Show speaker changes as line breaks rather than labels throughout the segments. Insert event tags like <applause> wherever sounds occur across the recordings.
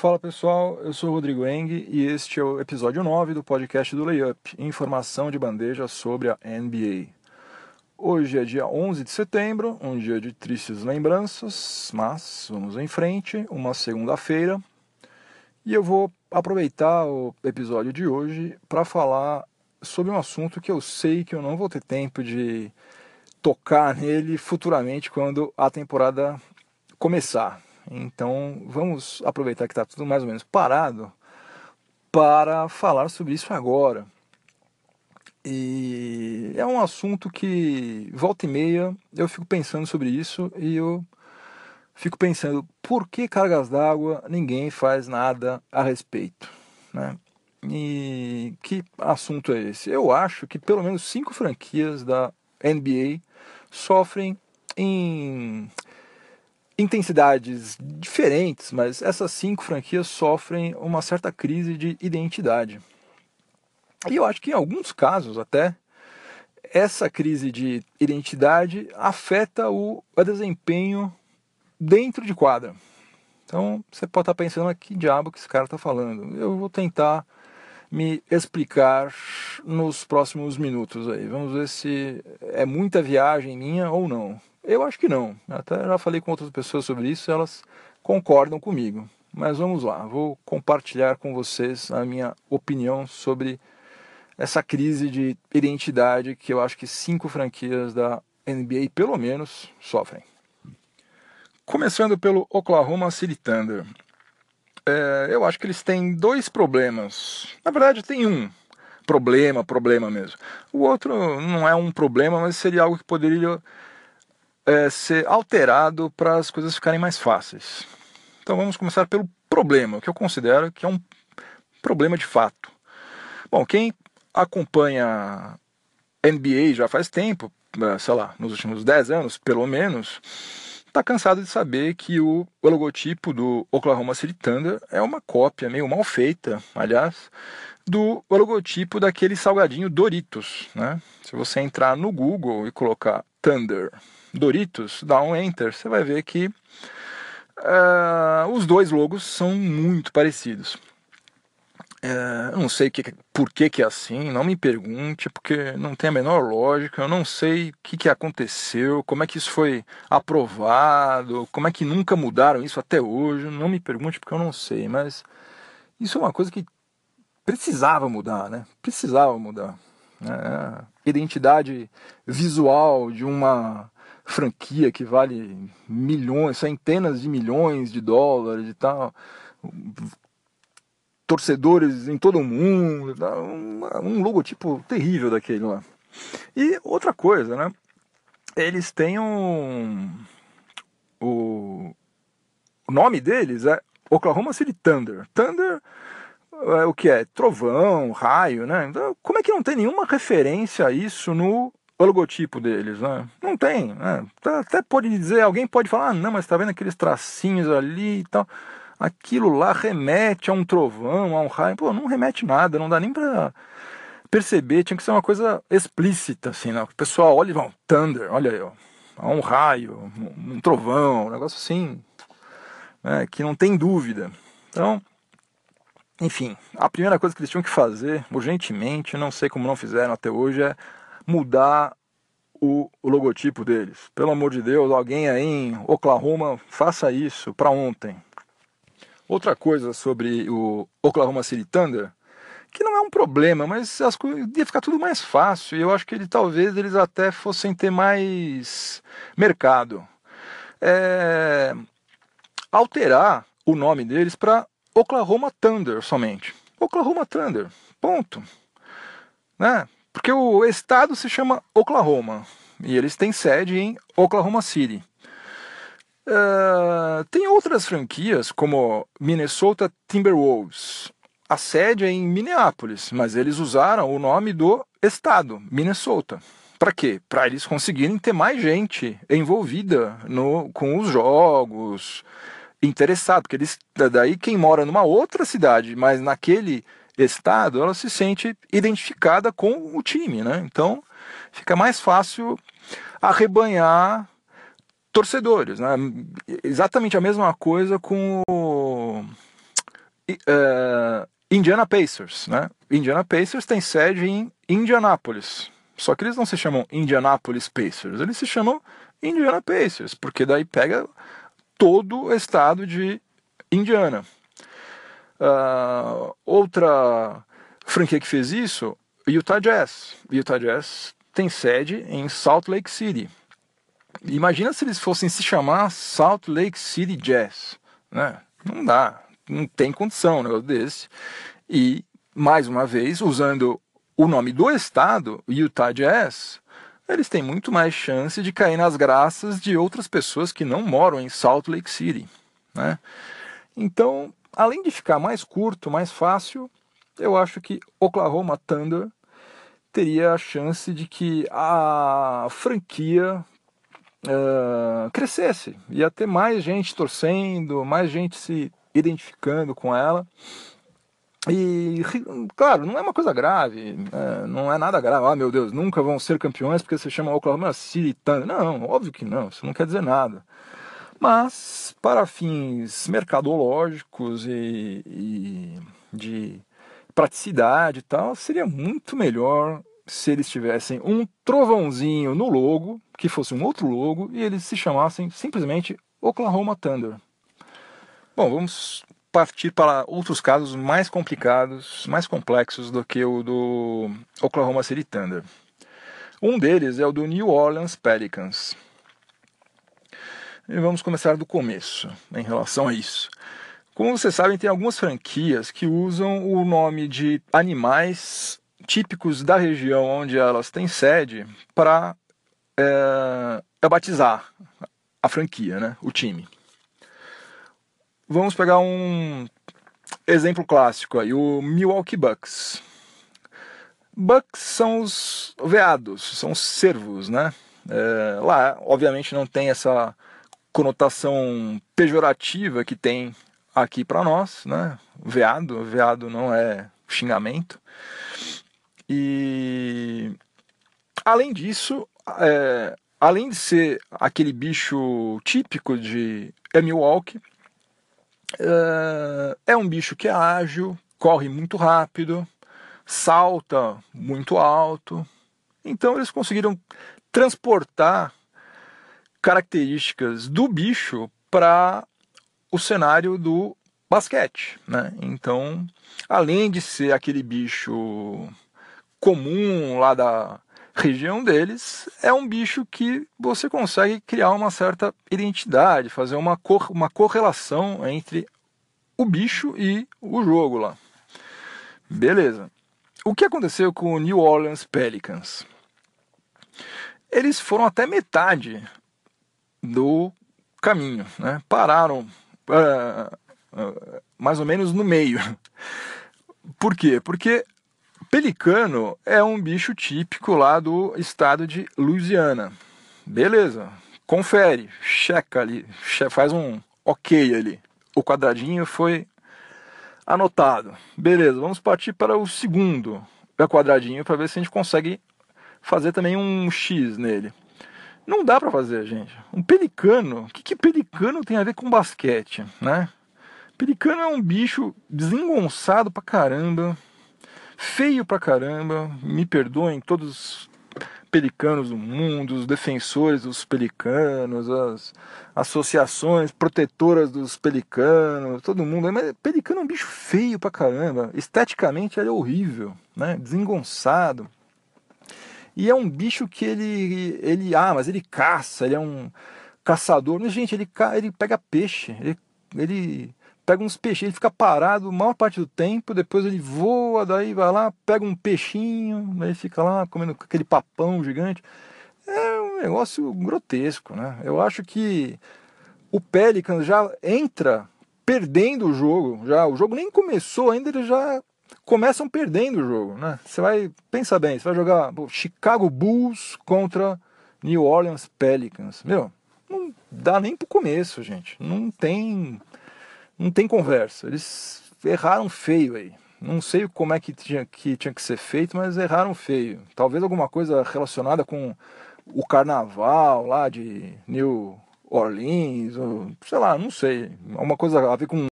Fala pessoal, eu sou o Rodrigo Eng e este é o episódio 9 do podcast do Layup, informação de bandeja sobre a NBA. Hoje é dia 11 de setembro, um dia de tristes lembranças, mas vamos em frente, uma segunda-feira, e eu vou aproveitar o episódio de hoje para falar sobre um assunto que eu sei que eu não vou ter tempo de tocar nele futuramente quando a temporada começar. Então vamos aproveitar que está tudo mais ou menos parado para falar sobre isso agora. E é um assunto que volta e meia eu fico pensando sobre isso e eu fico pensando por que cargas d'água ninguém faz nada a respeito, né? E que assunto é esse? Eu acho que pelo menos cinco franquias da NBA sofrem em intensidades diferentes, mas essas cinco franquias sofrem uma certa crise de identidade. E eu acho que em alguns casos até essa crise de identidade afeta o, o desempenho dentro de quadra. Então você pode estar pensando, que diabo que esse cara está falando. Eu vou tentar me explicar nos próximos minutos aí. Vamos ver se é muita viagem minha ou não. Eu acho que não. Até já falei com outras pessoas sobre isso, elas concordam comigo. Mas vamos lá, vou compartilhar com vocês a minha opinião sobre essa crise de identidade que eu acho que cinco franquias da NBA, pelo menos, sofrem. Começando pelo Oklahoma City Thunder. É, eu acho que eles têm dois problemas. Na verdade, tem um problema, problema mesmo. O outro não é um problema, mas seria algo que poderia é, ser alterado para as coisas ficarem mais fáceis. Então vamos começar pelo problema, que eu considero que é um problema de fato. Bom, quem acompanha NBA já faz tempo, é, sei lá, nos últimos 10 anos pelo menos, está cansado de saber que o, o, logotipo do Oklahoma City Thunder é uma cópia meio mal feita, aliás, do logotipo daquele salgadinho Doritos. Né? Se você entrar no Google e colocar Thunder Doritos, dá um enter, você vai ver que uh, os dois logos são muito parecidos. Uh, não sei que, por que, que é assim, não me pergunte, porque não tem a menor lógica, eu não sei o que, que aconteceu, como é que isso foi aprovado, como é que nunca mudaram isso até hoje, não me pergunte porque eu não sei, mas isso é uma coisa que precisava mudar, né? Precisava mudar. Né? Identidade visual de uma franquia que vale milhões, centenas de milhões de dólares e tal, torcedores em todo o mundo, um, um logotipo terrível daquele lá. E outra coisa, né? Eles têm um. O, o nome deles é Oklahoma City Thunder. Thunder é o que é? Trovão, raio, né? Então, como é que não tem nenhuma referência a isso no o logotipo deles, né? Não tem, né? Até pode dizer, alguém pode falar, ah, não, mas tá vendo aqueles tracinhos ali e tal. Aquilo lá remete a um trovão, a um raio. Pô, não remete nada, não dá nem pra perceber, tinha que ser uma coisa explícita, assim, né? O pessoal olha e vão, Thunder, olha aí, ó. Um raio, um, um trovão, um negócio assim, né? que não tem dúvida. Então, enfim, a primeira coisa que eles tinham que fazer, urgentemente, não sei como não fizeram até hoje, é mudar o, logotipo deles. Pelo amor de Deus, alguém aí em Oklahoma faça isso para ontem. Outra coisa sobre o Oklahoma City Thunder, que não é um problema, mas as coisas ia ficar tudo mais fácil. E eu acho que ele, talvez eles até fossem ter mais mercado. É, alterar o nome deles para Oklahoma Thunder somente. Oklahoma Thunder, ponto. Né? Porque o estado se chama Oklahoma e eles têm sede em Oklahoma City. Uh, tem outras franquias, como Minnesota Timberwolves. A sede é em Minneapolis, mas eles usaram o nome do estado, Minnesota. Para quê? Para eles conseguirem ter mais gente envolvida no, com os jogos, interessado, porque eles daí quem mora numa outra cidade, mas naquele estado, ela se sente identificada com o time, né? Então fica mais fácil arrebanhar torcedores, né? Exatamente a mesma coisa com o, uh, Indiana Pacers, né? Indiana Pacers tem sede em Indianápolis. Só que eles não se chamam Indianapolis Pacers, eles se chamam Indiana Pacers, porque daí pega todo o estado de Indiana. Uh, outra franquia que fez isso, Utah Jazz. Utah Jazz tem sede em Salt Lake City. Imagina se eles fossem se chamar Salt Lake City Jazz, né? Não dá, não tem condição um negócio desse. E mais uma vez, usando o nome do estado, Utah Jazz, eles têm muito mais chance de cair nas graças de outras pessoas que não moram em Salt Lake City, né? Então, além de ficar mais curto, mais fácil, eu acho que Oklahoma Thunder teria a chance de que a franquia uh, crescesse, ia ter mais gente torcendo, mais gente se identificando com ela. E, claro, não é uma coisa grave, é, não é nada grave. Ah, meu Deus, nunca vão ser campeões porque você chama Oklahoma City Thunder. Não, óbvio que não, isso não quer dizer nada. Mas, para fins mercadológicos e, e de praticidade e tal, seria muito melhor se eles tivessem um trovãozinho no logo, que fosse um outro logo, e eles se chamassem simplesmente Oklahoma Thunder. Bom, vamos partir para outros casos mais complicados, mais complexos do que o do Oklahoma City Thunder. Um deles é o do New Orleans Pelicans. E vamos começar do começo em relação a isso. Como vocês sabem, tem algumas franquias que usam o nome de animais típicos da região onde elas têm sede para é, batizar a franquia, né, o time. Vamos pegar um exemplo clássico aí, o Milwaukee Bucks. Bucks são os veados, são os cervos, né? É, lá, obviamente, não tem essa conotação pejorativa que tem aqui para nós, né? Veado, veado não é xingamento. E além disso, é, além de ser aquele bicho típico de Milwaukee, é, é um bicho que é ágil, corre muito rápido, salta muito alto. Então eles conseguiram transportar características do bicho para o cenário do basquete, né? Então, além de ser aquele bicho comum lá da região deles, é um bicho que você consegue criar uma certa identidade, fazer uma, cor, uma correlação entre o bicho e o jogo lá. Beleza. O que aconteceu com o New Orleans Pelicans? Eles foram até metade do caminho, né? pararam uh, uh, mais ou menos no meio. Por quê? Porque pelicano é um bicho típico lá do estado de Louisiana. Beleza, confere, checa ali, faz um ok ali. O quadradinho foi anotado. Beleza, vamos partir para o segundo quadradinho para ver se a gente consegue fazer também um X nele. Não dá para fazer, gente. Um pelicano, o que, que pelicano tem a ver com basquete, né? Pelicano é um bicho desengonçado pra caramba, feio pra caramba. Me perdoem todos os pelicanos do mundo, os defensores dos pelicanos, as associações protetoras dos pelicanos, todo mundo. Mas pelicano é um bicho feio pra caramba. Esteticamente ele é horrível, né? Desengonçado. E é um bicho que ele, ele ah, mas ele caça, ele é um caçador. Mas, gente, ele, ele pega peixe, ele, ele pega uns peixes, ele fica parado a maior parte do tempo, depois ele voa, daí vai lá, pega um peixinho, aí fica lá comendo aquele papão gigante. É um negócio grotesco, né? Eu acho que o Pelicans já entra perdendo o jogo, já o jogo nem começou ainda, ele já começam perdendo o jogo, né? Você vai, pensa bem, você vai jogar pô, Chicago Bulls contra New Orleans Pelicans. Meu, não dá nem pro começo, gente. Não tem não tem conversa. Eles erraram feio aí. Não sei como é que tinha, que tinha que ser feito, mas erraram feio. Talvez alguma coisa relacionada com o carnaval lá de New Orleans, ou, sei lá, não sei. Alguma coisa a ver com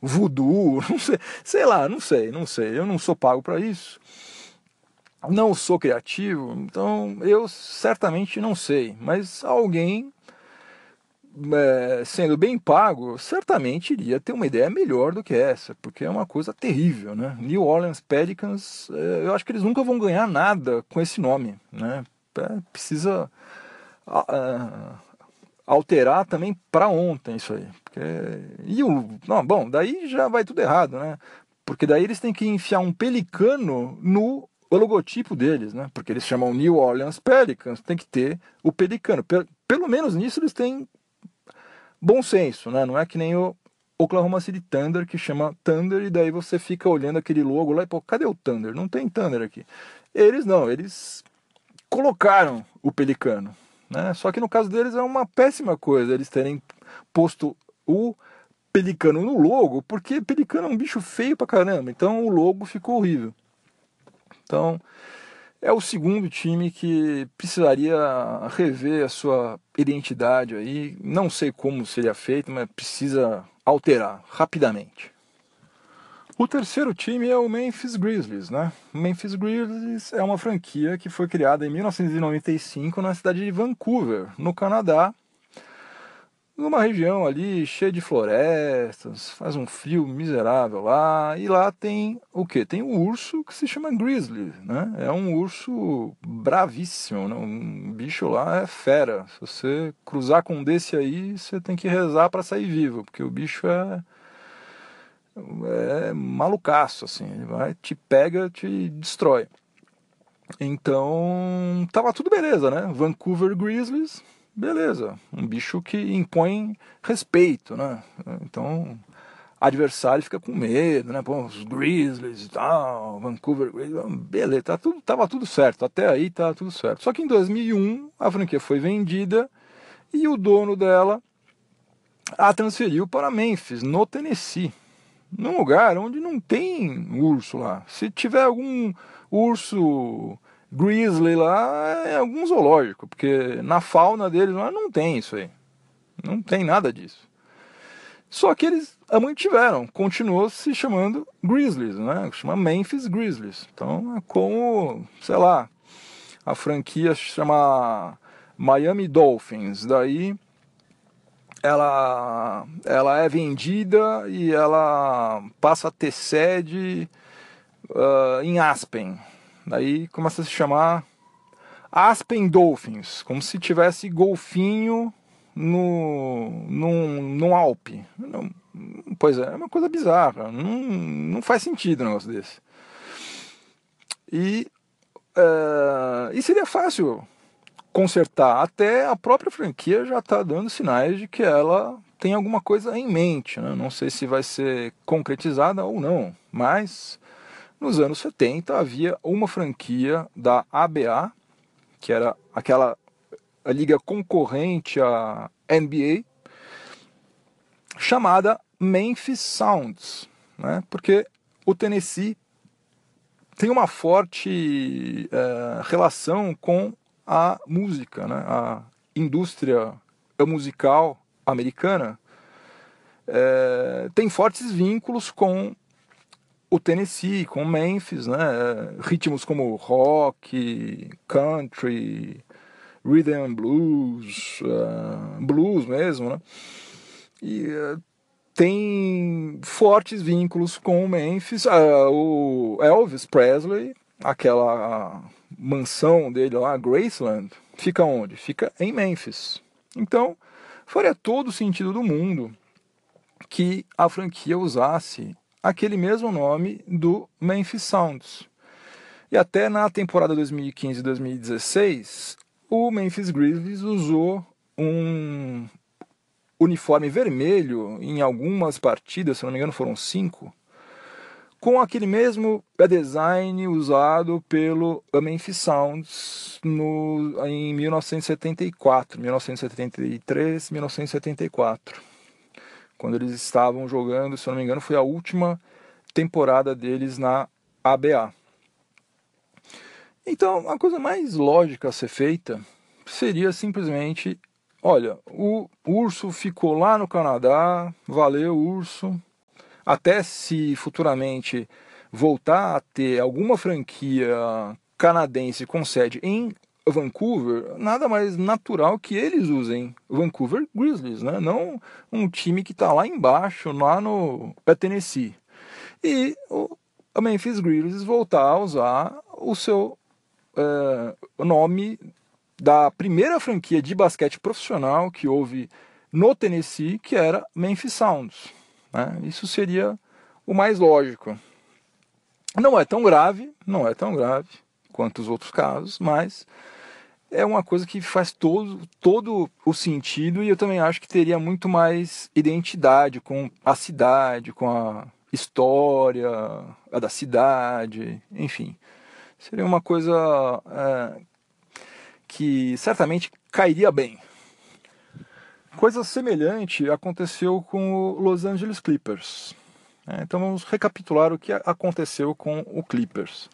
voodoo, <laughs> não sei, sei lá, não sei, não sei. Eu não sou pago para isso. Não sou criativo, então eu certamente não sei, mas alguém é, sendo bem pago, certamente iria ter uma ideia melhor do que essa, porque é uma coisa terrível, né? New Orleans Pelicans, é, eu acho que eles nunca vão ganhar nada com esse nome, né? É, precisa alterar também para ontem isso aí. Porque, e o, não, bom, daí já vai tudo errado, né? Porque daí eles têm que enfiar um pelicano no logotipo deles, né? Porque eles chamam New Orleans Pelicans, tem que ter o pelicano. Pelo, pelo menos nisso eles têm bom senso, né? Não é que nem o Oklahoma City Thunder que chama Thunder e daí você fica olhando aquele logo lá e pô, cadê o Thunder? Não tem Thunder aqui. Eles não, eles colocaram o pelicano, né? Só que no caso deles é uma péssima coisa eles terem posto o pelicano no logo, porque pelicano é um bicho feio pra caramba, então o logo ficou horrível. Então, é o segundo time que precisaria rever a sua identidade aí. Não sei como seria feito, mas precisa alterar rapidamente. O terceiro time é o Memphis Grizzlies, né? Memphis Grizzlies é uma franquia que foi criada em 1995 na cidade de Vancouver, no Canadá, numa região ali cheia de florestas, faz um frio miserável lá, e lá tem o que? Tem um urso que se chama grizzly, né? É um urso bravíssimo, né? um bicho lá é fera. Se você cruzar com um desse aí, você tem que rezar para sair vivo, porque o bicho é é malucaço, assim, ele vai, te pega, te destrói. Então, tava tudo beleza, né? Vancouver Grizzlies, beleza, um bicho que impõe respeito, né? Então, adversário fica com medo, né? Pô, os Grizzlies e tal, Vancouver Grizzlies, beleza, tá tudo, tava tudo certo, até aí tá tudo certo. Só que em 2001 a franquia foi vendida e o dono dela a transferiu para Memphis, no Tennessee, num lugar onde não tem urso lá. Se tiver algum urso grizzly lá é algum zoológico, porque na fauna deles lá não tem isso aí. Não tem nada disso. Só que eles mantiveram, continuou se chamando Grizzlies, né? Chama Memphis Grizzlies. Então é como, sei lá, a franquia chama Miami Dolphins. Daí ela, ela é vendida e ela passa a ter sede uh, em Aspen. Daí começa a se chamar Aspen Dolphins, como se tivesse golfinho no, no, no Alpe. Não, pois é, é uma coisa bizarra. Não, não faz sentido um negócio desse. E, uh, e seria fácil consertar. Até a própria franquia já está dando sinais de que ela tem alguma coisa em mente. Né? Não sei se vai ser concretizada ou não, mas nos anos 70 havia uma franquia da ABA, que era aquela a liga concorrente à NBA, chamada Memphis Sounds, né? porque o Tennessee tem uma forte é, relação com a música, né? a indústria musical americana é, tem fortes vínculos com o Tennessee, com Memphis, né? Ritmos como rock, country, rhythm blues, uh, blues mesmo, né? E uh, tem fortes vínculos com Memphis. Uh, o Elvis Presley, aquela mansão dele lá, Graceland, fica onde? Fica em Memphis. Então, faria todo o sentido do mundo que a franquia usasse aquele mesmo nome do Memphis Sounds. E até na temporada 2015-2016, o Memphis Grizzlies usou um uniforme vermelho em algumas partidas, se não me engano foram cinco, com aquele mesmo design usado pelo Memphis Sounds no, em 1974, 1973, 1974 quando eles estavam jogando, se eu não me engano, foi a última temporada deles na ABA. Então, a coisa mais lógica a ser feita seria simplesmente: olha, o urso ficou lá no Canadá, valeu, urso, até se futuramente voltar a ter alguma franquia canadense com sede em Vancouver, nada mais natural que eles usem Vancouver Grizzlies, né? não um time que está lá embaixo, lá no Tennessee. E o Memphis Grizzlies voltar a usar o seu é, nome da primeira franquia de basquete profissional que houve no Tennessee, que era Memphis Sounds. Né? Isso seria o mais lógico. Não é tão grave, não é tão grave quanto os outros casos, mas é uma coisa que faz todo, todo o sentido e eu também acho que teria muito mais identidade com a cidade, com a história a da cidade, enfim. Seria uma coisa é, que certamente cairia bem. Coisa semelhante aconteceu com o Los Angeles Clippers. É, então vamos recapitular o que aconteceu com o Clippers.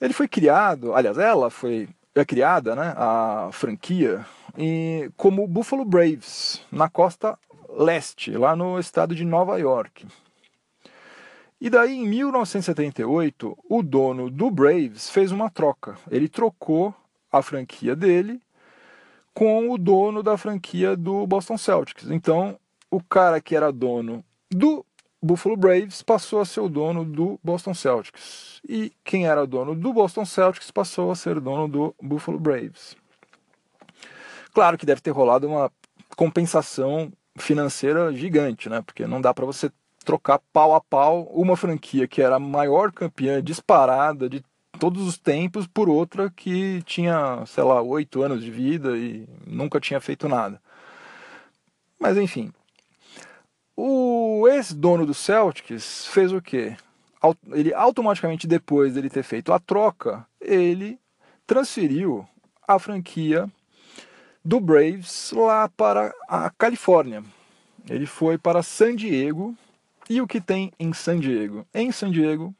Ele foi criado, aliás, ela foi é criada, né, a franquia, e, como Buffalo Braves, na costa leste, lá no estado de Nova York. E daí, em 1978, o dono do Braves fez uma troca. Ele trocou a franquia dele com o dono da franquia do Boston Celtics. Então, o cara que era dono do Buffalo Braves passou a ser o dono do Boston Celtics. E quem era dono do Boston Celtics passou a ser dono do Buffalo Braves. Claro que deve ter rolado uma compensação financeira gigante, né? Porque não dá para você trocar pau a pau uma franquia que era a maior campeã disparada de todos os tempos por outra que tinha, sei lá, oito anos de vida e nunca tinha feito nada. Mas enfim, o ex-dono do Celtics fez o quê? Ele automaticamente depois dele ter feito a troca, ele transferiu a franquia do Braves lá para a Califórnia. Ele foi para San Diego. E o que tem em San Diego? Em San Diego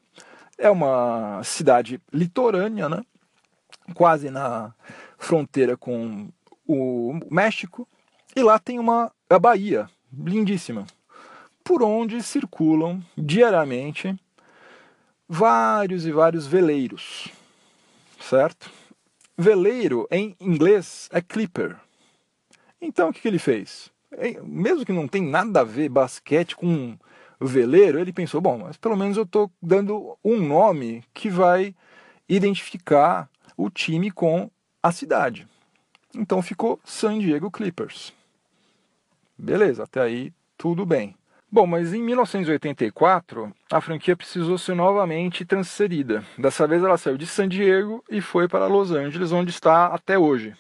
é uma cidade litorânea, né? quase na fronteira com o México, e lá tem uma a Bahia, lindíssima, por onde circulam diariamente vários e vários veleiros, certo? Veleiro em inglês é clipper. Então o que, que ele fez? Mesmo que não tem nada a ver basquete com veleiro, ele pensou, bom, mas pelo menos eu estou dando um nome que vai identificar o time com a cidade. Então ficou San Diego Clippers. Beleza, até aí tudo bem. Bom, mas em 1984 a franquia precisou ser novamente transferida. Dessa vez ela saiu de San Diego e foi para Los Angeles, onde está até hoje.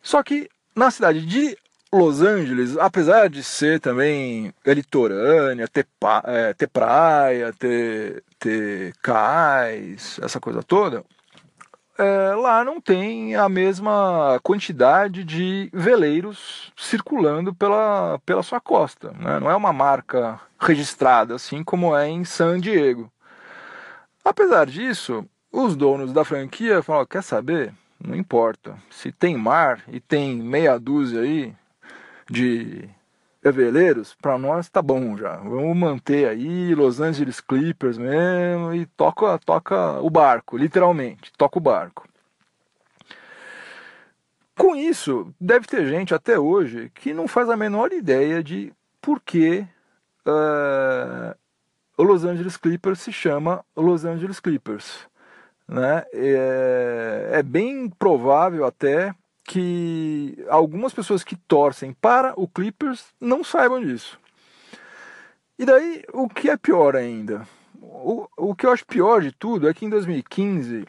Só que na cidade de Los Angeles, apesar de ser também litorânea, ter, é, ter praia, ter, ter cais, essa coisa toda, é, lá não tem a mesma quantidade de veleiros circulando pela, pela sua costa. Né? Não é uma marca registrada, assim como é em San Diego. Apesar disso, os donos da franquia falaram: quer saber? Não importa. Se tem mar e tem meia dúzia aí, de veleiros, para nós tá bom já. Vamos manter aí Los Angeles Clippers mesmo e toca, toca o barco, literalmente, toca o barco. Com isso, deve ter gente até hoje que não faz a menor ideia de por que uh, o Los Angeles Clippers se chama Los Angeles Clippers. Né? É, é bem provável até que algumas pessoas que torcem para o Clippers não saibam disso. E daí, o que é pior ainda? O, o que eu acho pior de tudo é que em 2015, uh,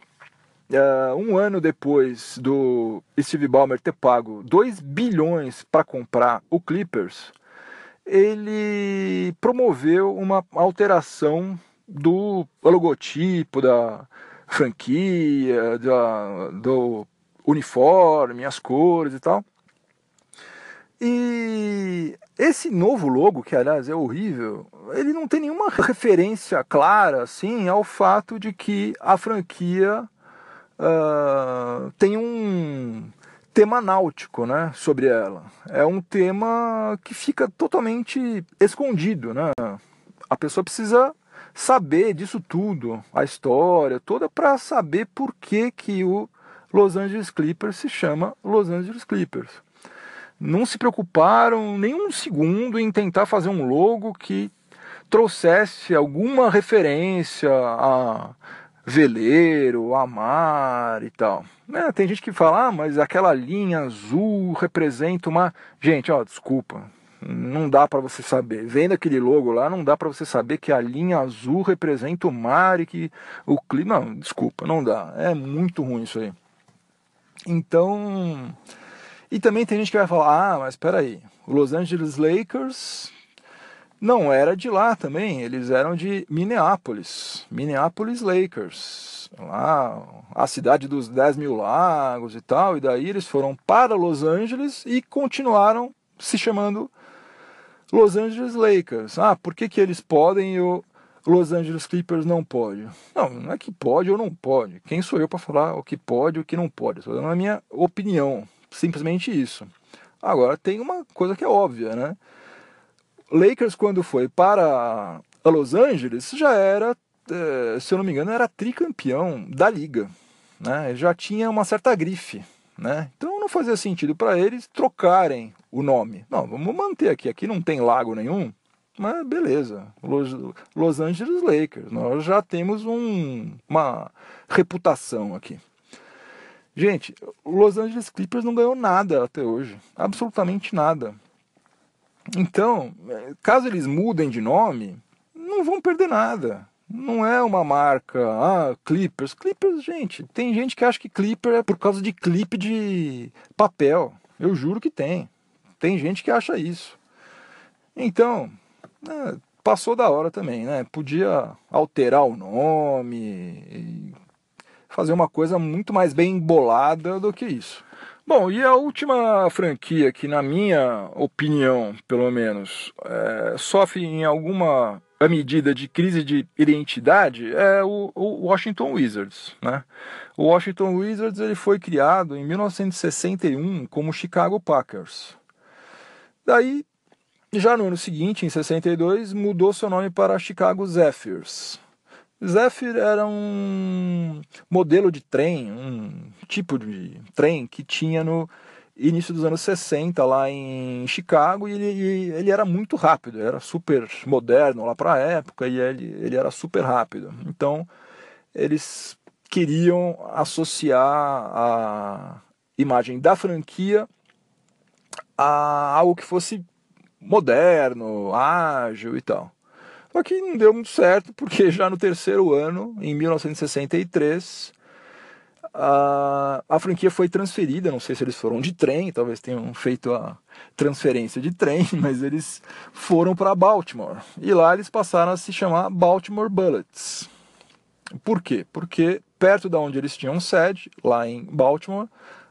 eh, um ano depois do Steve Ballmer ter pago 2 bilhões para comprar o Clippers, ele promoveu uma alteração do logotipo, da franquia, da, do uniforme, as cores e tal. E esse novo logo, que aliás é horrível, ele não tem nenhuma referência clara assim ao fato de que a franquia uh, tem um tema náutico, né, sobre ela. É um tema que fica totalmente escondido, né? A pessoa precisa saber disso tudo, a história toda, para saber por que, que o Los Angeles Clippers se chama Los Angeles Clippers. Não se preocuparam nem um segundo em tentar fazer um logo que trouxesse alguma referência a veleiro, a mar e tal. É, tem gente que fala, ah, mas aquela linha azul representa uma. Gente, ó, desculpa, não dá para você saber. Vendo aquele logo lá, não dá para você saber que a linha azul representa o mar e que o clima. Não, desculpa, não dá. É muito ruim isso aí. Então. E também tem gente que vai falar: ah, mas espera aí, o Los Angeles Lakers não era de lá também, eles eram de Minneapolis, Minneapolis Lakers, lá a cidade dos 10 mil lagos e tal, e daí eles foram para Los Angeles e continuaram se chamando Los Angeles Lakers. Ah, por que, que eles podem e o Los Angeles Clippers não pode? Não, não é que pode ou não pode. Quem sou eu para falar o que pode e o que não pode? Estou dando a minha opinião, simplesmente isso. Agora tem uma coisa que é óbvia, né? Lakers, quando foi para Los Angeles, já era, eh, se eu não me engano, era tricampeão da liga. Né? Já tinha uma certa grife. Né? Então não fazia sentido para eles trocarem o nome. Não, vamos manter aqui. Aqui não tem lago nenhum, mas beleza. Los, Los Angeles Lakers. Nós já temos um, uma reputação aqui. Gente, Los Angeles Clippers não ganhou nada até hoje. Absolutamente nada. Então, caso eles mudem de nome, não vão perder nada. Não é uma marca, ah, Clippers. Clippers, gente, tem gente que acha que Clipper é por causa de clipe de papel. Eu juro que tem. Tem gente que acha isso. Então, é, passou da hora também, né? Podia alterar o nome, fazer uma coisa muito mais bem embolada do que isso. Bom, e a última franquia que, na minha opinião, pelo menos, é, sofre em alguma medida de crise de identidade é o, o, Washington Wizards. Né? O Washington Wizards ele foi criado em 1961 como Chicago Packers. Daí, já no ano seguinte, em 62, mudou seu nome para Chicago Zephyrs. Zephyr era um modelo de trem, um tipo de trem que tinha no início dos anos 60 lá em Chicago e ele, ele era muito rápido, era super moderno lá para a época e ele, ele era super rápido. Então eles queriam associar a imagem da franquia a algo que fosse moderno, ágil e tal. Só que não deu muito certo, porque <laughs> já no terceiro ano, em 1963, a, a franquia foi transferida. Não sei se eles foram de trem, talvez tenham feito a transferência de trem, <laughs> mas eles foram para Baltimore. E lá eles passaram a se chamar Baltimore Bullets. Por quê? Porque perto da onde eles tinham sede, lá em Baltimore,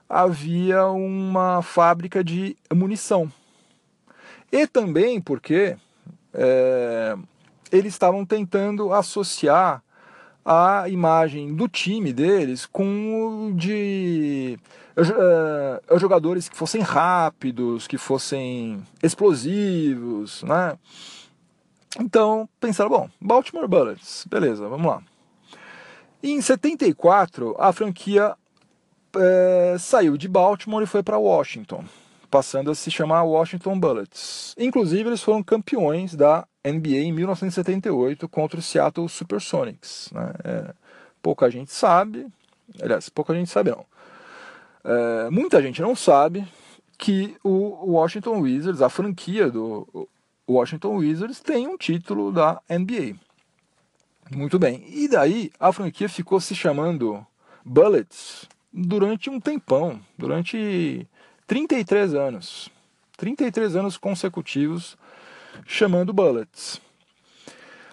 havia uma fábrica de munição. E também porque é, eles estavam tentando associar a imagem do time deles com de uh, jogadores que fossem rápidos, que fossem explosivos, né? Então pensaram, bom, Baltimore Bullets, beleza, vamos lá. em 74 a franquia uh, saiu de Baltimore e foi para Washington, passando a se chamar Washington Bullets. Inclusive eles foram campeões da NBA em 1978 contra o Seattle Supersonics. Né? É, pouca gente sabe, aliás, pouca gente sabe não. É, muita gente não sabe que o Washington Wizards, a franquia do Washington Wizards, tem um título da NBA. Muito bem. E daí a franquia ficou se chamando Bullets durante um tempão, durante 33 anos. 33 anos consecutivos chamando Bullets.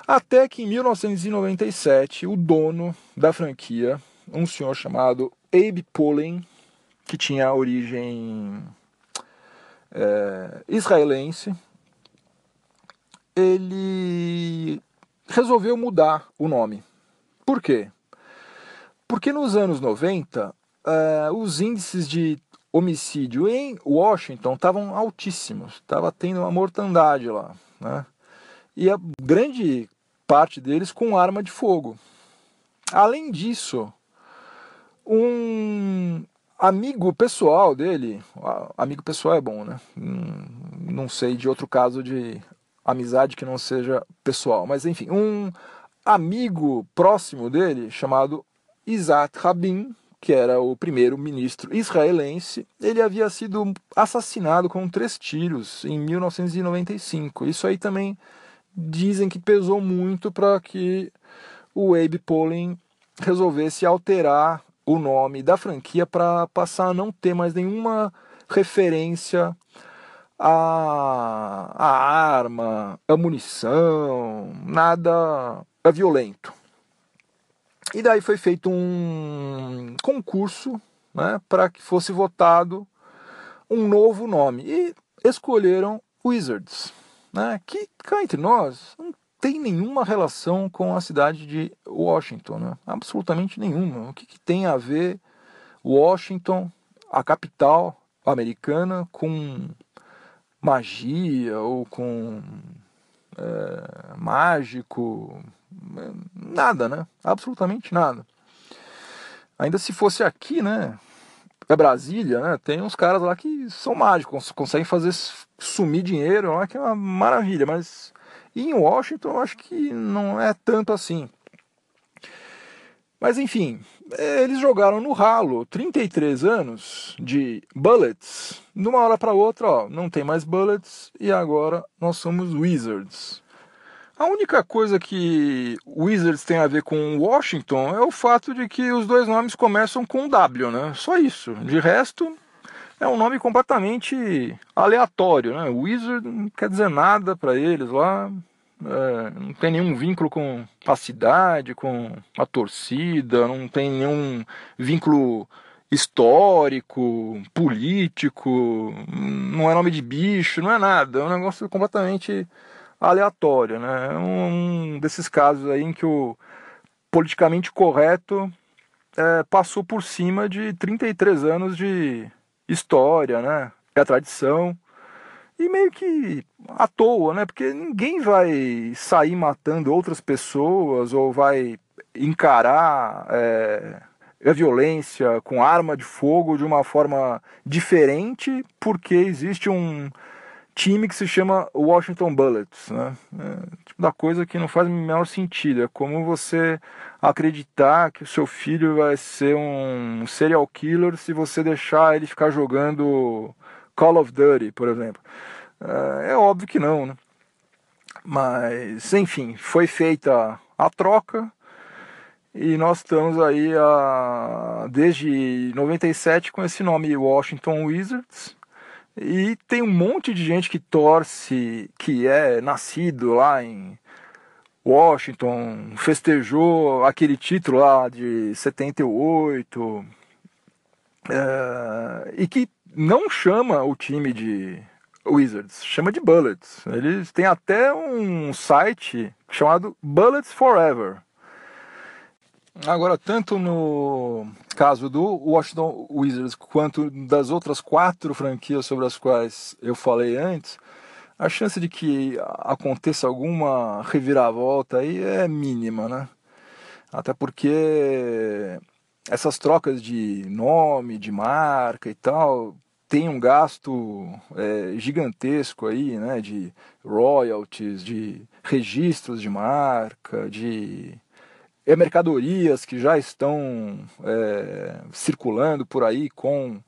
Até que em 1997, o dono da franquia, um senhor chamado Abe Pullen, que tinha origem é, israelense, ele resolveu mudar o nome. Por quê? Porque nos anos 90, é, os índices de homicídio em Washington estavam altíssimos, estava tendo uma mortandade lá, né? E a grande parte deles com arma de fogo. Além disso, um amigo pessoal dele, amigo pessoal é bom, né? Não sei de outro caso de amizade que não seja pessoal, mas enfim, um amigo próximo dele chamado Isaac Rabin, que era o primeiro ministro israelense, ele havia sido assassinado com três tiros em 1995. Isso aí também dizem que pesou muito para que o Abe Pollin resolvesse alterar o nome da franquia para passar a não ter mais nenhuma referência a, a arma, a munição, nada violento. E daí foi feito um concurso né, para que fosse votado um novo nome. E escolheram Wizards, né, que cá entre nós não tem nenhuma relação com a cidade de Washington, né? absolutamente nenhuma. O que, que tem a ver Washington, a capital americana, com magia ou com é, mágico, nada, né? Absolutamente nada. Ainda se fosse aqui, né? É Brasília, né? Tem uns caras lá que são mágicos, conseguem fazer sumir dinheiro lá, que é uma maravilha, mas em Washington eu acho que não é tanto assim. Mas enfim, é, eles jogaram no ralo 33 anos de Bullets. De uma hora para outra, ó, não tem mais Bullets e agora nós somos Wizards. A única coisa que Wizards tem a ver com Washington é o fato de que os dois nomes começam com W, né? Só isso. De resto, é um nome completamente aleatório, né? Wizard não quer dizer nada para eles lá. É, não tem nenhum vínculo com a cidade, com a torcida, não tem nenhum vínculo histórico, político, não é nome de bicho, não é nada, é um negócio completamente aleatório, né? É um desses casos aí em que o politicamente correto é, passou por cima de 33 anos de história, né? É a tradição e meio que à toa, né? Porque ninguém vai sair matando outras pessoas ou vai encarar é, a violência com arma de fogo de uma forma diferente porque existe um time que se chama Washington Bullets, né? É, tipo da coisa que não faz o menor sentido. É como você acreditar que o seu filho vai ser um serial killer se você deixar ele ficar jogando Call of Duty, por exemplo. É, é óbvio que não, né? Mas, enfim, foi feita a troca e nós estamos aí a, desde 97 com esse nome Washington Wizards e tem um monte de gente que torce, que é nascido lá em Washington, festejou aquele título lá de 78, é, e que não chama o time de Wizards, chama de Bullets. Eles têm até um site chamado Bullets Forever. Agora, tanto no caso do Washington Wizards quanto das outras quatro franquias sobre as quais eu falei antes, a chance de que aconteça alguma reviravolta aí é mínima, né? Até porque essas trocas de nome, de marca e tal, tem um gasto é, gigantesco aí, né, de royalties, de registros de marca, de é, mercadorias que já estão é, circulando por aí com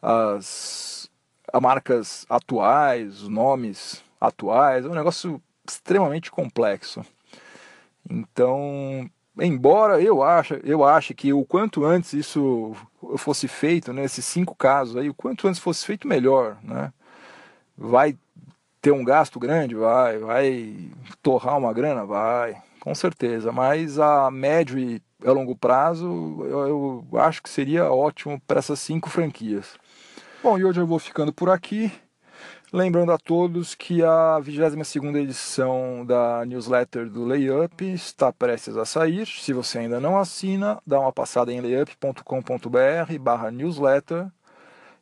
as, as marcas atuais, nomes atuais, é um negócio extremamente complexo. Então, embora eu ache, eu ache que o quanto antes isso fosse feito, nesses né, cinco casos aí, o quanto antes fosse feito, melhor, né? Vai ter um gasto grande? Vai. Vai torrar uma grana? Vai com certeza, mas a médio e a longo prazo eu, eu acho que seria ótimo para essas cinco franquias. Bom, e hoje eu vou ficando por aqui. Lembrando a todos que a 22 edição da newsletter do Layup está prestes a sair. Se você ainda não assina, dá uma passada em layup.com.br barra newsletter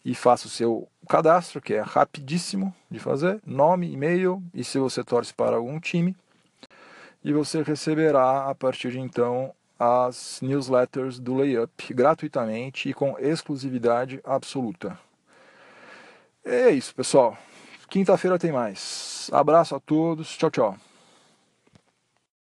e faça o seu cadastro, que é rapidíssimo de fazer, nome, e-mail e se você torce para algum time. E você receberá a partir de então as newsletters do Layup gratuitamente e com exclusividade absoluta. É isso, pessoal. Quinta-feira tem mais. Abraço a todos. Tchau, tchau.